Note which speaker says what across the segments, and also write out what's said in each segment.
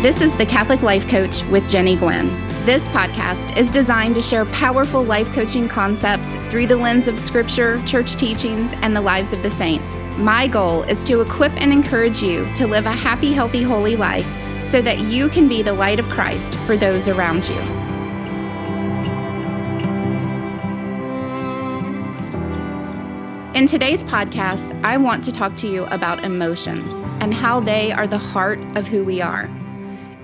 Speaker 1: This is the Catholic Life Coach with Jennie Glenn. This podcast is designed to share powerful life coaching concepts through the lens of scripture, church teachings, and the lives of the saints. My goal is to equip and encourage you to live a happy, healthy, holy life so that you can be the light of Christ for those around you. In today's podcast, I want to talk to you about emotions and how they are the heart of who we are.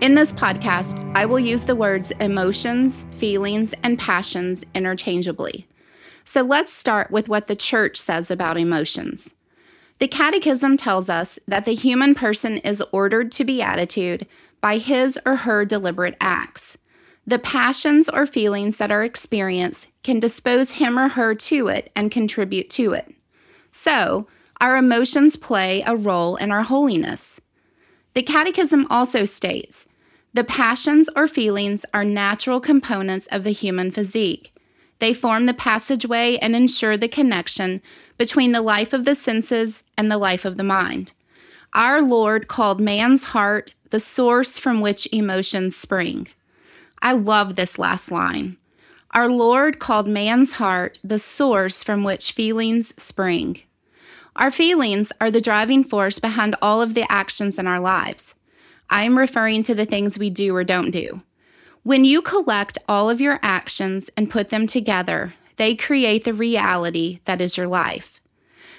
Speaker 1: In this podcast, I will use the words emotions, feelings, and passions interchangeably. So let's start with what the church says about emotions. The Catechism tells us that the human person is ordered to beatitude by his or her deliberate acts. The passions or feelings that are experienced can dispose him or her to it and contribute to it. So, our emotions play a role in our holiness. The Catechism also states the passions or feelings are natural components of the human physique. They form the passageway and ensure the connection between the life of the senses and the life of the mind. Our Lord called man's heart the source from which emotions spring. I love this last line. Our Lord called man's heart the source from which feelings spring. Our feelings are the driving force behind all of the actions in our lives. I'm referring to the things we do or don't do. When you collect all of your actions and put them together, they create the reality that is your life.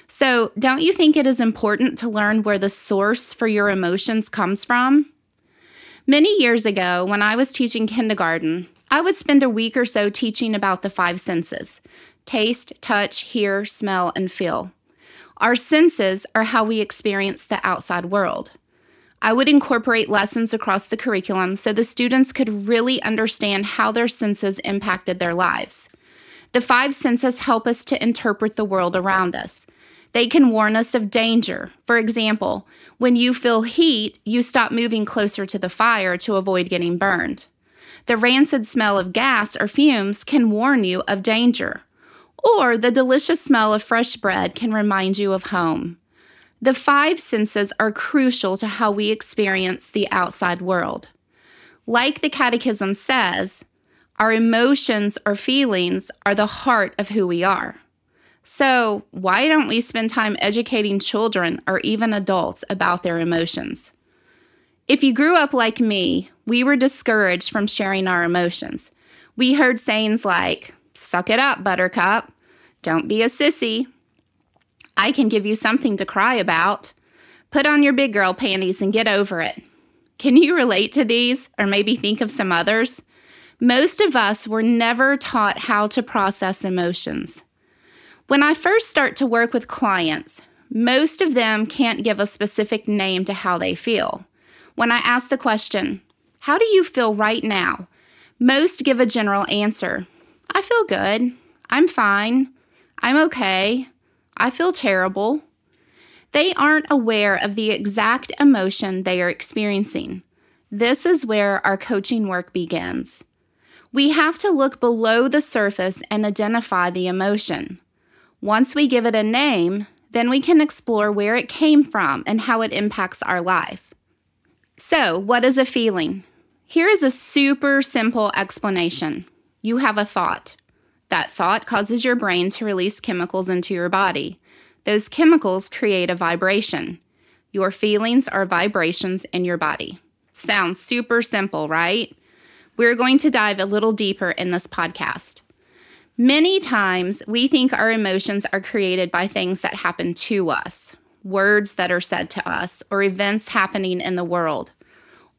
Speaker 1: So, don't you think it is important to learn where the source for your emotions comes from? Many years ago, when I was teaching kindergarten, I would spend a week or so teaching about the five senses taste, touch, hear, smell, and feel. Our senses are how we experience the outside world. I would incorporate lessons across the curriculum so the students could really understand how their senses impacted their lives. The five senses help us to interpret the world around us. They can warn us of danger. For example, when you feel heat, you stop moving closer to the fire to avoid getting burned. The rancid smell of gas or fumes can warn you of danger or the delicious smell of fresh bread can remind you of home. The five senses are crucial to how we experience the outside world. Like the Catechism says, our emotions or feelings are the heart of who we are. So, why don't we spend time educating children or even adults about their emotions? If you grew up like me, we were discouraged from sharing our emotions. We heard sayings like, Suck it up, buttercup. Don't be a sissy. I can give you something to cry about. Put on your big girl panties and get over it. Can you relate to these or maybe think of some others? Most of us were never taught how to process emotions. When I first start to work with clients, most of them can't give a specific name to how they feel. When I ask the question, How do you feel right now? Most give a general answer I feel good. I'm fine. I'm okay. I feel terrible. They aren't aware of the exact emotion they are experiencing. This is where our coaching work begins. We have to look below the surface and identify the emotion. Once we give it a name, then we can explore where it came from and how it impacts our life. So, what is a feeling? Here is a super simple explanation you have a thought. That thought causes your brain to release chemicals into your body. Those chemicals create a vibration. Your feelings are vibrations in your body. Sounds super simple, right? We're going to dive a little deeper in this podcast. Many times we think our emotions are created by things that happen to us, words that are said to us, or events happening in the world.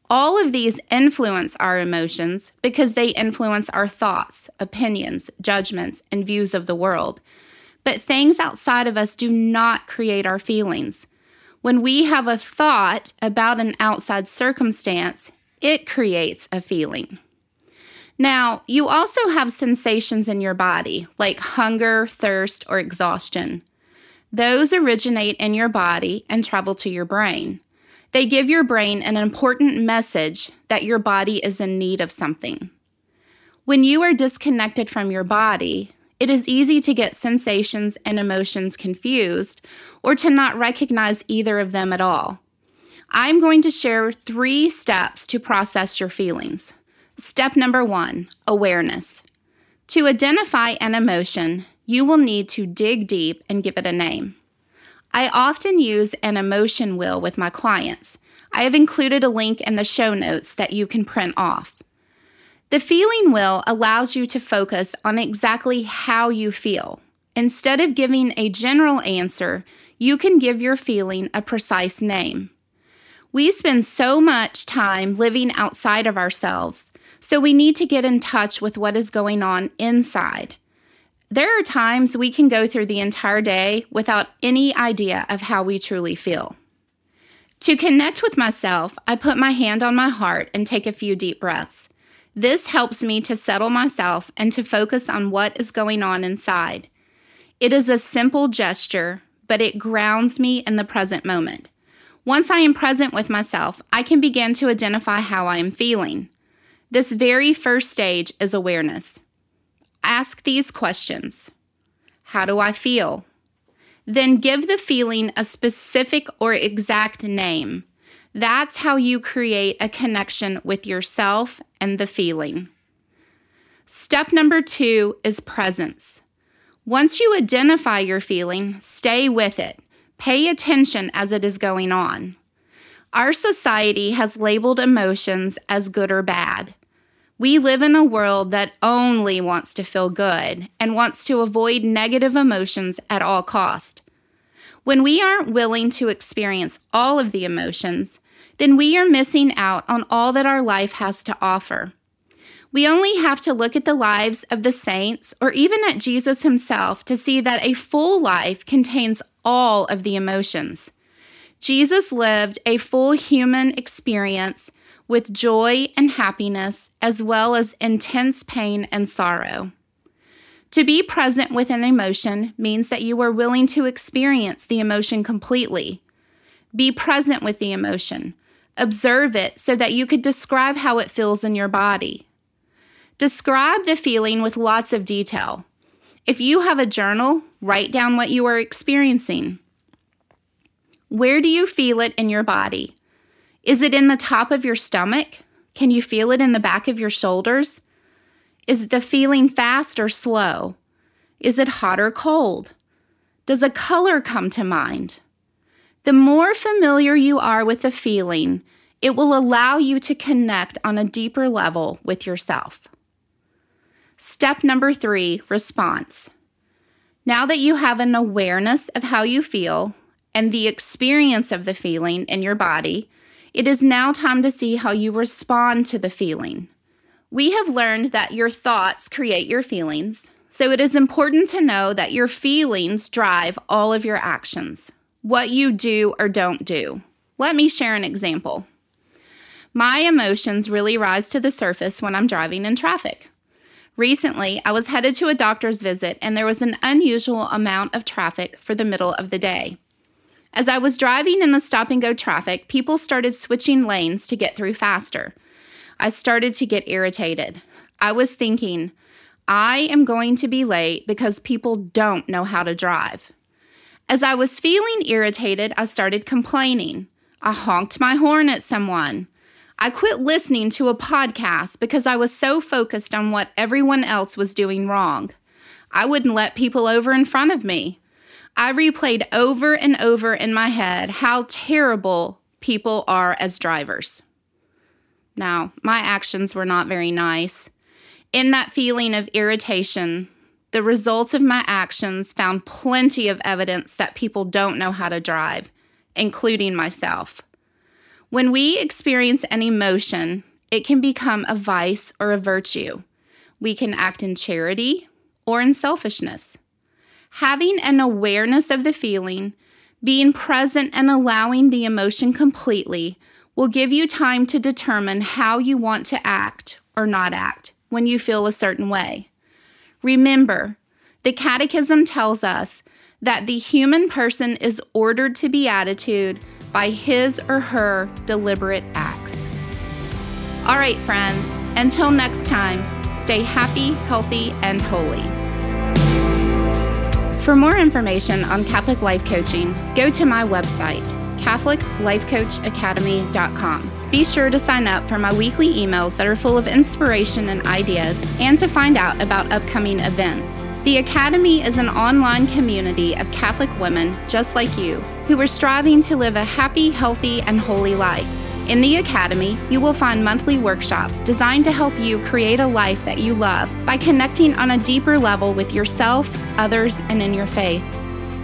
Speaker 1: All of these influence our emotions because they influence our thoughts, opinions, judgments, and views of the world. But things outside of us do not create our feelings. When we have a thought about an outside circumstance, it creates a feeling. Now, you also have sensations in your body, like hunger, thirst, or exhaustion. Those originate in your body and travel to your brain. They give your brain an important message that your body is in need of something. When you are disconnected from your body, it is easy to get sensations and emotions confused or to not recognize either of them at all. I'm going to share three steps to process your feelings. Step number one awareness. To identify an emotion, you will need to dig deep and give it a name. I often use an emotion wheel with my clients. I have included a link in the show notes that you can print off. The feeling wheel allows you to focus on exactly how you feel. Instead of giving a general answer, you can give your feeling a precise name. We spend so much time living outside of ourselves, so we need to get in touch with what is going on inside. There are times we can go through the entire day without any idea of how we truly feel. To connect with myself, I put my hand on my heart and take a few deep breaths. This helps me to settle myself and to focus on what is going on inside. It is a simple gesture, but it grounds me in the present moment. Once I am present with myself, I can begin to identify how I am feeling. This very first stage is awareness. Ask these questions How do I feel? Then give the feeling a specific or exact name. That's how you create a connection with yourself and the feeling. Step number two is presence. Once you identify your feeling, stay with it. Pay attention as it is going on. Our society has labeled emotions as good or bad. We live in a world that only wants to feel good and wants to avoid negative emotions at all cost. When we aren't willing to experience all of the emotions, then we are missing out on all that our life has to offer. We only have to look at the lives of the saints or even at Jesus himself to see that a full life contains all of the emotions. Jesus lived a full human experience with joy and happiness, as well as intense pain and sorrow. To be present with an emotion means that you are willing to experience the emotion completely. Be present with the emotion. Observe it so that you could describe how it feels in your body. Describe the feeling with lots of detail. If you have a journal, write down what you are experiencing. Where do you feel it in your body? Is it in the top of your stomach? Can you feel it in the back of your shoulders? Is the feeling fast or slow? Is it hot or cold? Does a color come to mind? The more familiar you are with the feeling, it will allow you to connect on a deeper level with yourself. Step number three response. Now that you have an awareness of how you feel and the experience of the feeling in your body, it is now time to see how you respond to the feeling. We have learned that your thoughts create your feelings, so it is important to know that your feelings drive all of your actions, what you do or don't do. Let me share an example. My emotions really rise to the surface when I'm driving in traffic. Recently, I was headed to a doctor's visit and there was an unusual amount of traffic for the middle of the day. As I was driving in the stop and go traffic, people started switching lanes to get through faster. I started to get irritated. I was thinking, I am going to be late because people don't know how to drive. As I was feeling irritated, I started complaining. I honked my horn at someone. I quit listening to a podcast because I was so focused on what everyone else was doing wrong. I wouldn't let people over in front of me. I replayed over and over in my head how terrible people are as drivers. Now, my actions were not very nice. In that feeling of irritation, the results of my actions found plenty of evidence that people don't know how to drive, including myself. When we experience an emotion, it can become a vice or a virtue. We can act in charity or in selfishness. Having an awareness of the feeling, being present and allowing the emotion completely will give you time to determine how you want to act or not act when you feel a certain way. Remember, the Catechism tells us that the human person is ordered to beatitude by his or her deliberate acts. All right, friends, until next time, stay happy, healthy, and holy. For more information on Catholic Life Coaching, go to my website, CatholicLifeCoachAcademy.com. Be sure to sign up for my weekly emails that are full of inspiration and ideas, and to find out about upcoming events. The Academy is an online community of Catholic women just like you who are striving to live a happy, healthy, and holy life. In the Academy, you will find monthly workshops designed to help you create a life that you love by connecting on a deeper level with yourself, others, and in your faith.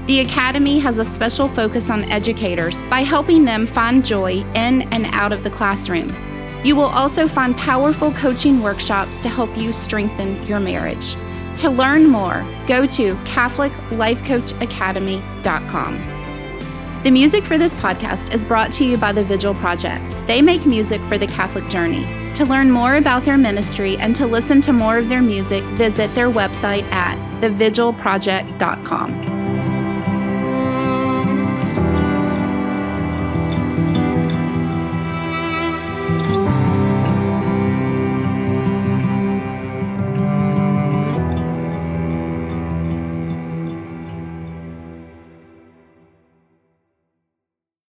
Speaker 1: The Academy has a special focus on educators by helping them find joy in and out of the classroom. You will also find powerful coaching workshops to help you strengthen your marriage. To learn more, go to CatholicLifeCoachAcademy.com. The music for this podcast is brought to you by the Vigil Project. They make music for the Catholic journey. To learn more about their ministry and to listen to more of their music, visit their website at thevigilproject.com.